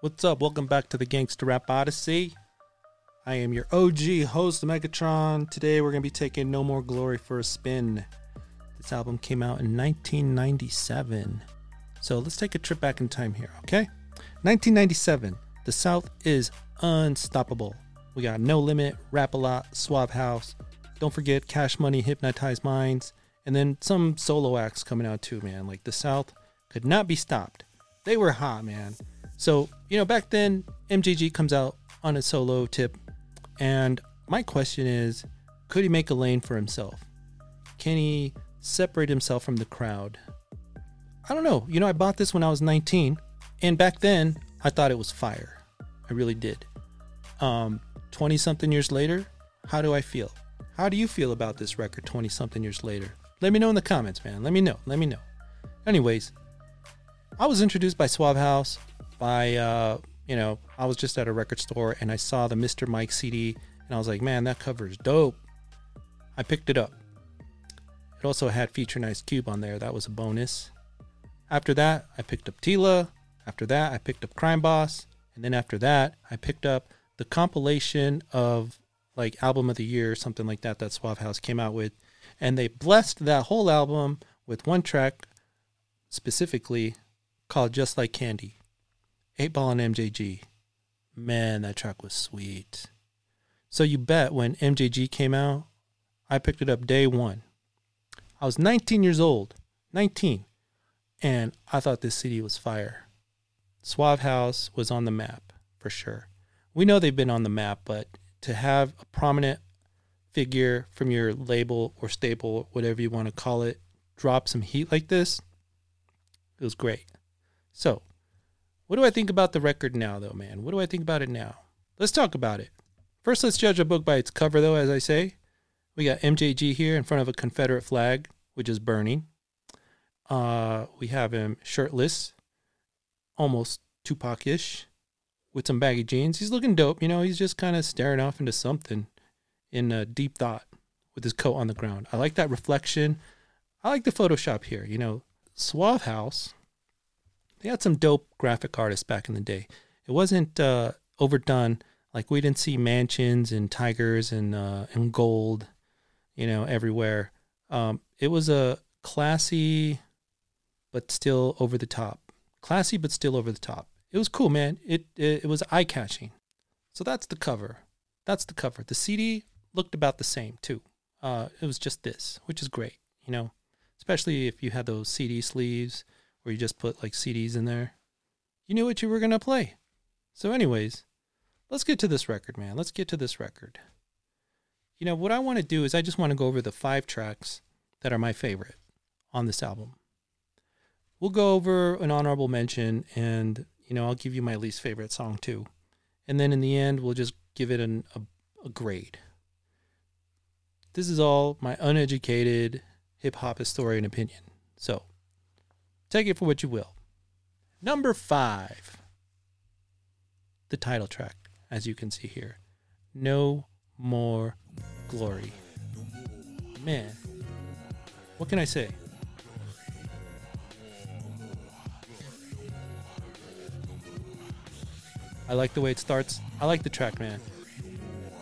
What's up? Welcome back to the Gangsta Rap Odyssey. I am your OG host, Megatron. Today we're going to be taking No More Glory for a spin. This album came out in 1997. So let's take a trip back in time here, okay? 1997. The South is unstoppable. We got No Limit, Rap a Lot, Suave House. Don't forget Cash Money, Hypnotize Minds, and then some solo acts coming out too, man. Like the South could not be stopped. They were hot, man. So, you know, back then, MJG comes out on a solo tip, and my question is could he make a lane for himself? Can he separate himself from the crowd? I don't know. You know, I bought this when I was 19, and back then, I thought it was fire. I really did. Um, 20 something years later, how do I feel? How do you feel about this record 20 something years later? Let me know in the comments, man. Let me know. Let me know. Anyways, I was introduced by Suave House by uh, you know, I was just at a record store and I saw the Mr. Mike CD and I was like, man, that cover is dope. I picked it up. It also had feature Ice Cube on there. That was a bonus. After that, I picked up Tela. After that, I picked up Crime Boss. And then after that, I picked up the compilation of like album of the year, something like that, that Suave House came out with. And they blessed that whole album with one track specifically called Just Like Candy. 8 Ball and MJG. Man, that track was sweet. So you bet when MJG came out, I picked it up day one. I was 19 years old, 19, and I thought this CD was fire. Suave House was on the map for sure. We know they've been on the map, but to have a prominent figure from your label or staple, whatever you want to call it, drop some heat like this, it was great. So, what do I think about the record now, though, man? What do I think about it now? Let's talk about it. First, let's judge a book by its cover, though, as I say. We got MJG here in front of a Confederate flag, which is burning. Uh, we have him shirtless, almost Tupac ish, with some baggy jeans. He's looking dope. You know, he's just kind of staring off into something in a deep thought with his coat on the ground. I like that reflection. I like the Photoshop here. You know, Suave House, they had some dope graphic artists back in the day. It wasn't uh, overdone. Like we didn't see mansions and tigers and uh, and gold, you know, everywhere. Um, it was a classy, but still over the top. Classy, but still over the top. It was cool, man. It it, it was eye catching. So that's the cover. That's the cover. The CD looked about the same too. Uh, it was just this, which is great, you know, especially if you had those CD sleeves where you just put like CDs in there. You knew what you were gonna play. So, anyways, let's get to this record, man. Let's get to this record. You know, what I want to do is I just want to go over the five tracks that are my favorite on this album. We'll go over an honorable mention and, you know, I'll give you my least favorite song too. And then in the end, we'll just give it an, a, a grade. This is all my uneducated hip hop historian opinion. So take it for what you will. Number five, the title track, as you can see here No More Glory. Man, what can I say? I like the way it starts. I like the track, man.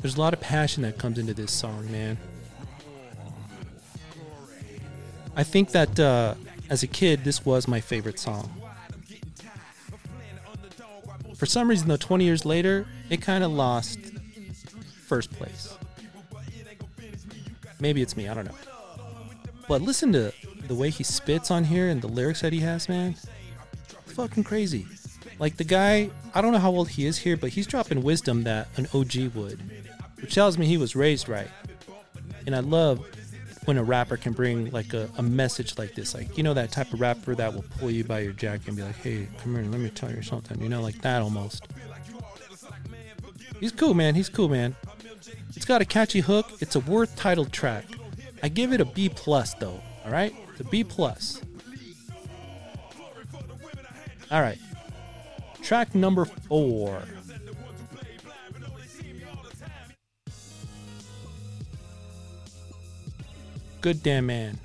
There's a lot of passion that comes into this song, man. I think that uh, as a kid, this was my favorite song. For some reason, though, 20 years later, it kind of lost first place. Maybe it's me, I don't know. But listen to the way he spits on here and the lyrics that he has, man. Fucking crazy. Like the guy, I don't know how old he is here, but he's dropping wisdom that an OG would, which tells me he was raised right. And I love when a rapper can bring like a, a message like this. Like, you know, that type of rapper that will pull you by your jacket and be like, hey, come here, let me tell you something. You know, like that almost. He's cool, man. He's cool, man. It's got a catchy hook. It's a worth titled track. I give it a B plus though. All right, it's a B plus. All right, track number four. Good damn man.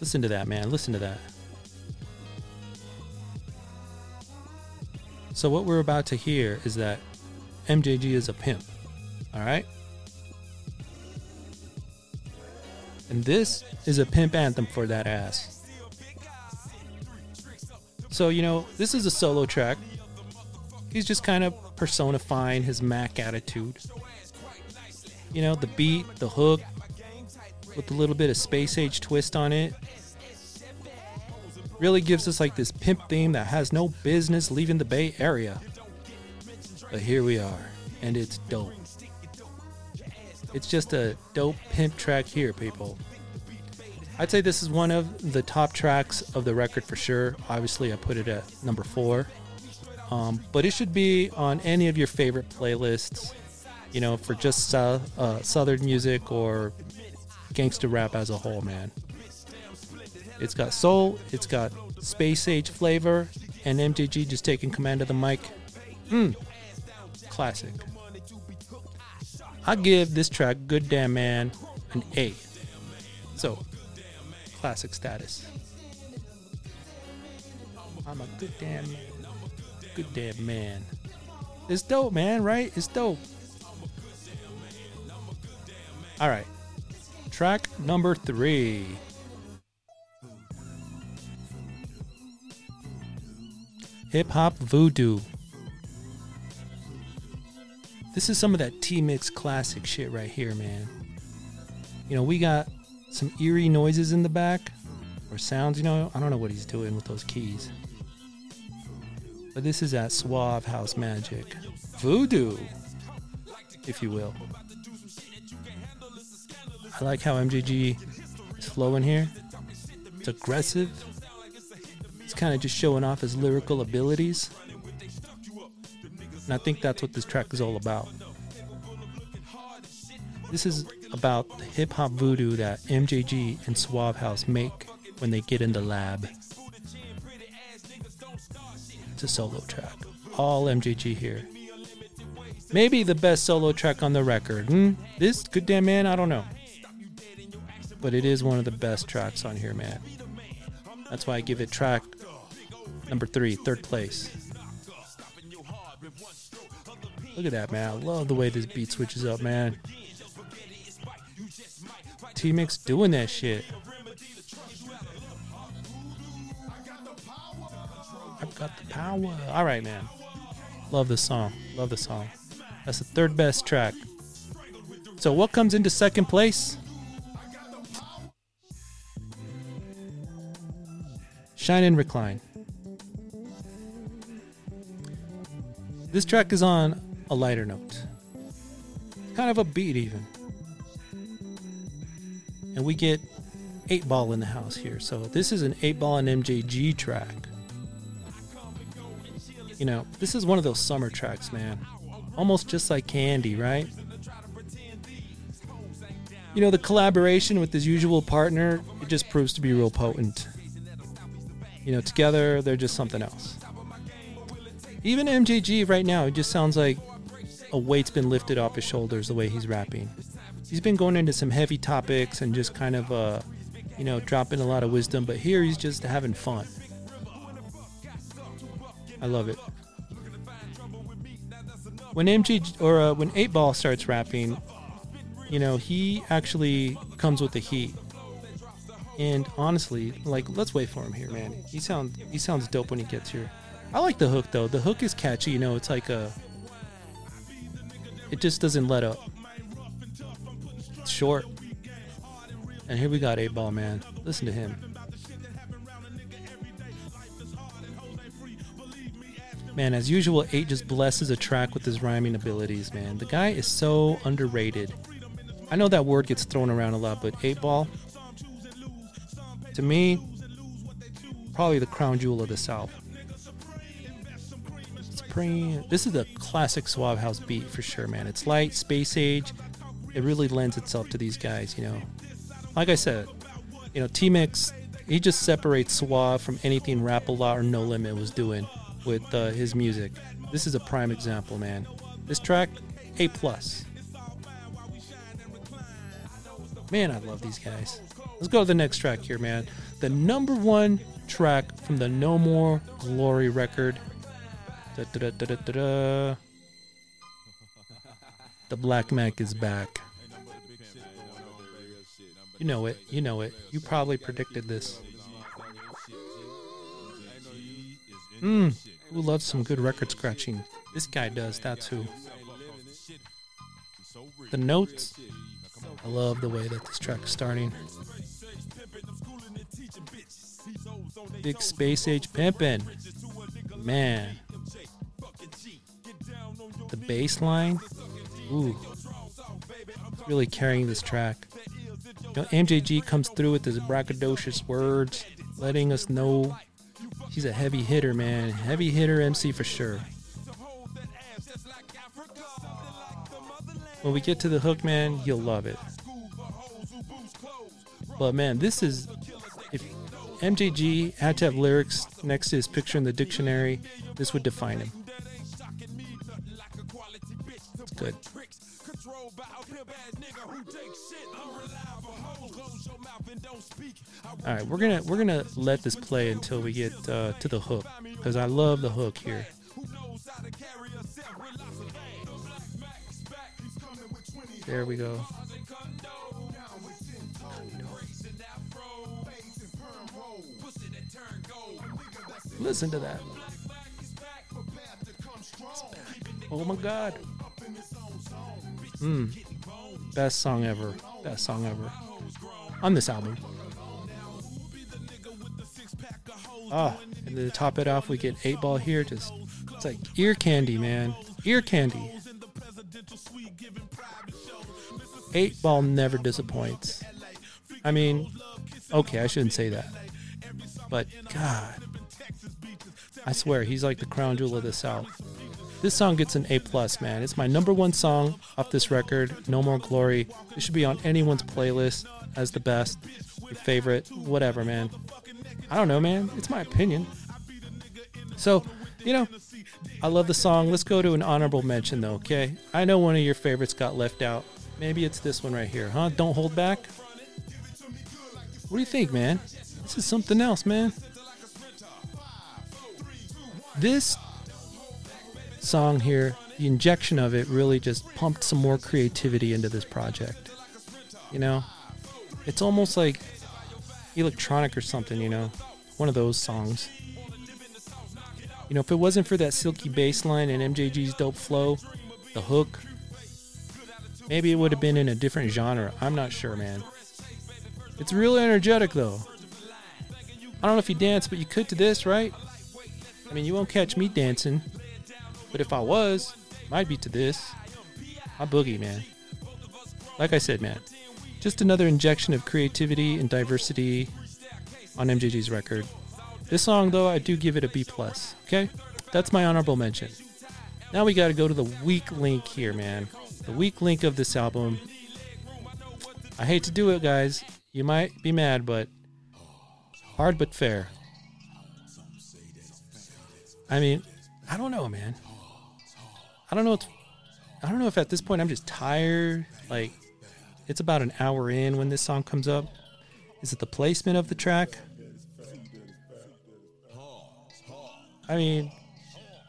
Listen to that, man. Listen to that. So, what we're about to hear is that MJG is a pimp. All right? And this is a pimp anthem for that ass. So, you know, this is a solo track. He's just kind of personifying his Mac attitude. You know, the beat, the hook, with a little bit of space age twist on it. Really gives us like this pimp theme that has no business leaving the Bay Area. But here we are, and it's dope. It's just a dope pimp track here, people. I'd say this is one of the top tracks of the record for sure. Obviously, I put it at number four. Um, but it should be on any of your favorite playlists, you know, for just uh, uh, Southern music or gangster rap as a whole, man. It's got soul, it's got space age flavor, and MJG just taking command of the mic. Mmm, classic. I give this track Good Damn Man an A. So, classic status. I'm a good damn man. Good damn man. It's dope, man, right? It's dope. All right. Track number three. Hip Hop Voodoo. This is some of that T Mix classic shit right here, man. You know, we got some eerie noises in the back, or sounds, you know. I don't know what he's doing with those keys. But this is that suave house magic. Voodoo, if you will. I like how MJG is flowing here. It's aggressive. It's kind of just showing off his lyrical abilities. And I think that's what this track is all about. This is about the hip hop voodoo that MJG and Suave House make when they get in the lab. A solo track. All MJG here. Maybe the best solo track on the record. Hmm? This Good Damn Man, I don't know but it is one of the best tracks on here, man. That's why I give it track number three, third place. Look at that, man. I love the way this beat switches up, man. T Mix doing that shit. I've got the power. All right, man. Love the song. Love the song. That's the third best track. So, what comes into second place? Shine and Recline. This track is on a lighter note, kind of a beat, even. And we get 8 Ball in the house here. So this is an 8 Ball and MJG track. You know, this is one of those summer tracks, man. Almost just like Candy, right? You know, the collaboration with his usual partner, it just proves to be real potent. You know, together they're just something else. Even MJG right now, it just sounds like a weight's been lifted off his shoulders the way he's rapping. He's been going into some heavy topics and just kind of, uh, you know, dropping a lot of wisdom, but here he's just having fun. I love it. When MJ or uh, when Eight Ball starts rapping, you know, he actually comes with the heat. And honestly, like let's wait for him here, man. He sounds he sounds dope when he gets here. I like the hook though. The hook is catchy, you know, it's like a it just doesn't let up. It's short. And here we got 8 Ball, man. Listen to him. Man, as usual, 8 just blesses a track with his rhyming abilities, man. The guy is so underrated. I know that word gets thrown around a lot, but 8 Ball, to me, probably the crown jewel of the South. This is a classic Suave House beat for sure, man. It's light, space age. It really lends itself to these guys, you know. Like I said, you know, T Mix, he just separates Suave from anything Rap a Lot or No Limit was doing with uh, his music. This is a prime example, man. This track, A plus. Man, I love these guys. Let's go to the next track here, man. The number one track from the No More Glory record. Da-da-da-da-da-da. The Black Mac is back. You know it. You know it. You probably predicted this. Hmm. Who loves some good record scratching? This guy does. That's who. The notes. I love the way that this track is starting. Big space age pimpin'. Man. The bass line. Ooh. Really carrying this track. You know, MJG comes through with his braggadocious words, letting us know he's a heavy hitter, man. Heavy hitter MC for sure. When we get to the hook, man, you'll love it. But man, this is if MJG had to have lyrics next to his picture in the dictionary, this would define him. All right, we're gonna we're gonna let this play until we get uh, to the hook because I love the hook here. There we go. Listen to that. Oh my god. Hmm. Best song ever. Best song ever. On this album. Ah, and to top it off, we get 8 Ball here. Just, it's like ear candy, man. Ear candy. 8 Ball never disappoints. I mean, okay, I shouldn't say that. But, God. I swear, he's like the crown jewel of the South. This song gets an A plus, man. It's my number one song off this record. No more glory. It should be on anyone's playlist as the best, your favorite, whatever, man. I don't know, man. It's my opinion. So, you know, I love the song. Let's go to an honorable mention, though. Okay, I know one of your favorites got left out. Maybe it's this one right here, huh? Don't hold back. What do you think, man? This is something else, man. This song here, the injection of it really just pumped some more creativity into this project. You know, it's almost like electronic or something, you know, one of those songs. You know, if it wasn't for that silky bass line and MJG's dope flow, the hook, maybe it would have been in a different genre. I'm not sure, man. It's really energetic, though. I don't know if you dance, but you could to this, right? I mean, you won't catch me dancing, but if I was, might be to this. I boogie, man. Like I said, man, just another injection of creativity and diversity on MJG's record. This song, though, I do give it a B plus. Okay, that's my honorable mention. Now we got to go to the weak link here, man. The weak link of this album. I hate to do it, guys. You might be mad, but hard but fair. I mean, I don't know, man. I don't know. I don't know if at this point I'm just tired. Like, it's about an hour in when this song comes up. Is it the placement of the track? I mean,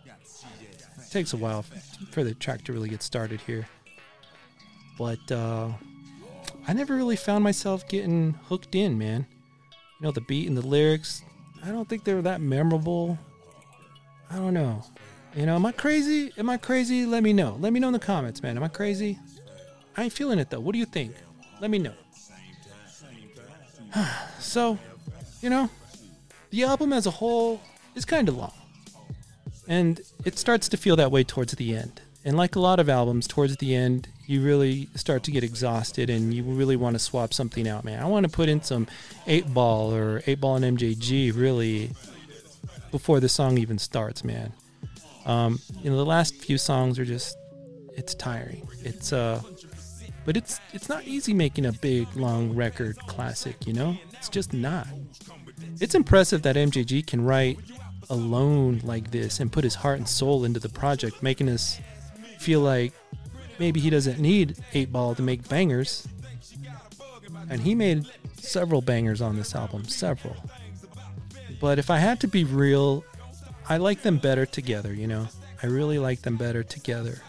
it takes a while for the track to really get started here. But uh, I never really found myself getting hooked in, man. You know, the beat and the lyrics, I don't think they were that memorable. I don't know. You know, am I crazy? Am I crazy? Let me know. Let me know in the comments, man. Am I crazy? I ain't feeling it though. What do you think? Let me know. so, you know, the album as a whole is kind of long. And it starts to feel that way towards the end. And like a lot of albums, towards the end, you really start to get exhausted and you really want to swap something out, man. I want to put in some 8 ball or 8 ball and MJG really before the song even starts, man. Um, you know, the last few songs are just it's tiring. It's uh but it's it's not easy making a big long record classic, you know? It's just not. It's impressive that MJG can write alone like this and put his heart and soul into the project, making us feel like maybe he doesn't need 8 Ball to make bangers. And he made several bangers on this album, several. But if I had to be real, I like them better together, you know. I really like them better together.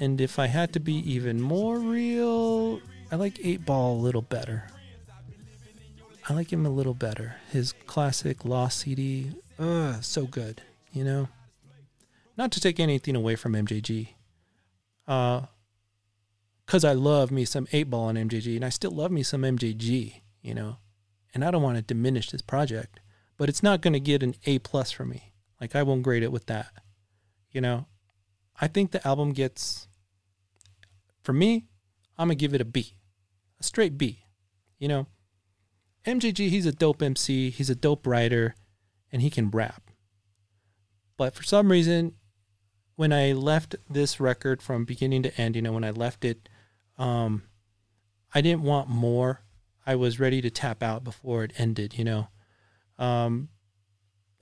And if I had to be even more real, I like 8 Ball a little better. I like him a little better. His classic Lost CD, uh, so good, you know. Not to take anything away from MJG, uh, cause I love me some Eight Ball on MJG, and I still love me some MJG, you know. And I don't want to diminish this project, but it's not gonna get an A plus for me. Like I won't grade it with that, you know. I think the album gets, for me, I'm gonna give it a B, a straight B, you know MJG, he's a dope MC, he's a dope writer, and he can rap. But for some reason, when I left this record from beginning to end, you know, when I left it, um, I didn't want more. I was ready to tap out before it ended, you know. Um,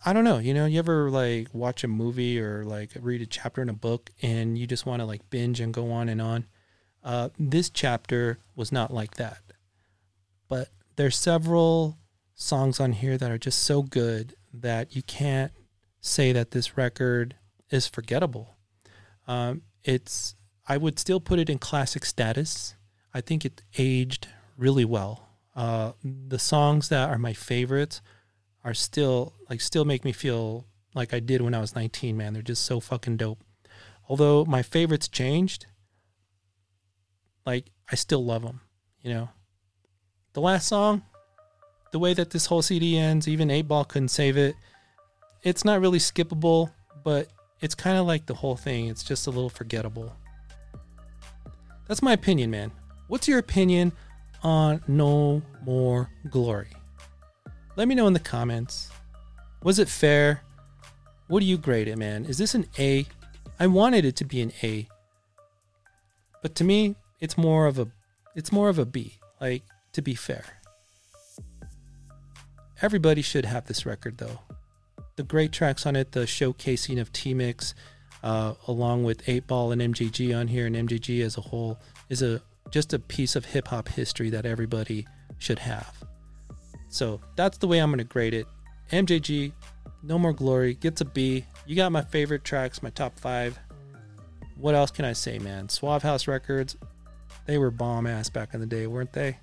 I don't know, you know, you ever like watch a movie or like read a chapter in a book and you just want to like binge and go on and on. Uh, this chapter was not like that. But there's several songs on here that are just so good that you can't say that this record is forgettable. Um, it's I would still put it in classic status. I think it aged really well. Uh, the songs that are my favorites are still like still make me feel like I did when I was 19. Man, they're just so fucking dope. Although my favorites changed, like I still love them. You know, the last song, the way that this whole CD ends, even 8 Ball couldn't save it. It's not really skippable, but it's kind of like the whole thing. It's just a little forgettable. That's my opinion, man. What's your opinion on No More Glory? Let me know in the comments. Was it fair? What do you grade it, man? Is this an A? I wanted it to be an A. But to me, it's more of a it's more of a B. Like to be fair. Everybody should have this record, though. The great tracks on it, the showcasing of T Mix, uh, along with 8 Ball and MJG on here, and MJG as a whole, is a just a piece of hip hop history that everybody should have. So that's the way I'm going to grade it. MJG, No More Glory, gets a B. You got my favorite tracks, my top five. What else can I say, man? Suave House Records, they were bomb ass back in the day, weren't they?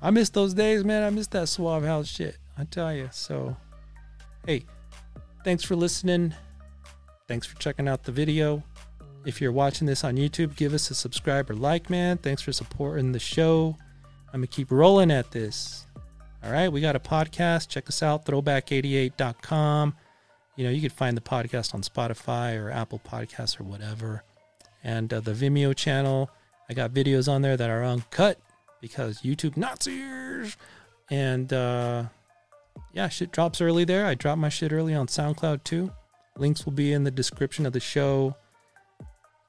I miss those days, man. I miss that Suave House shit. I tell you. So, hey, thanks for listening. Thanks for checking out the video. If you're watching this on YouTube, give us a subscribe or like, man. Thanks for supporting the show. I'm going to keep rolling at this. All right, we got a podcast. Check us out, throwback88.com. You know, you can find the podcast on Spotify or Apple Podcasts or whatever. And uh, the Vimeo channel, I got videos on there that are uncut because YouTube Nazis. And uh, yeah, shit drops early there. I drop my shit early on SoundCloud too. Links will be in the description of the show.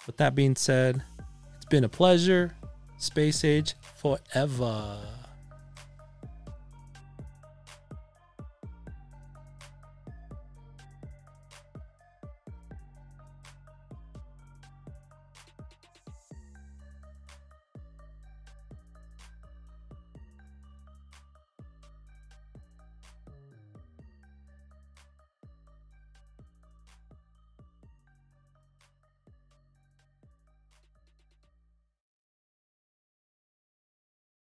With that being said, it's been a pleasure. Space Age forever.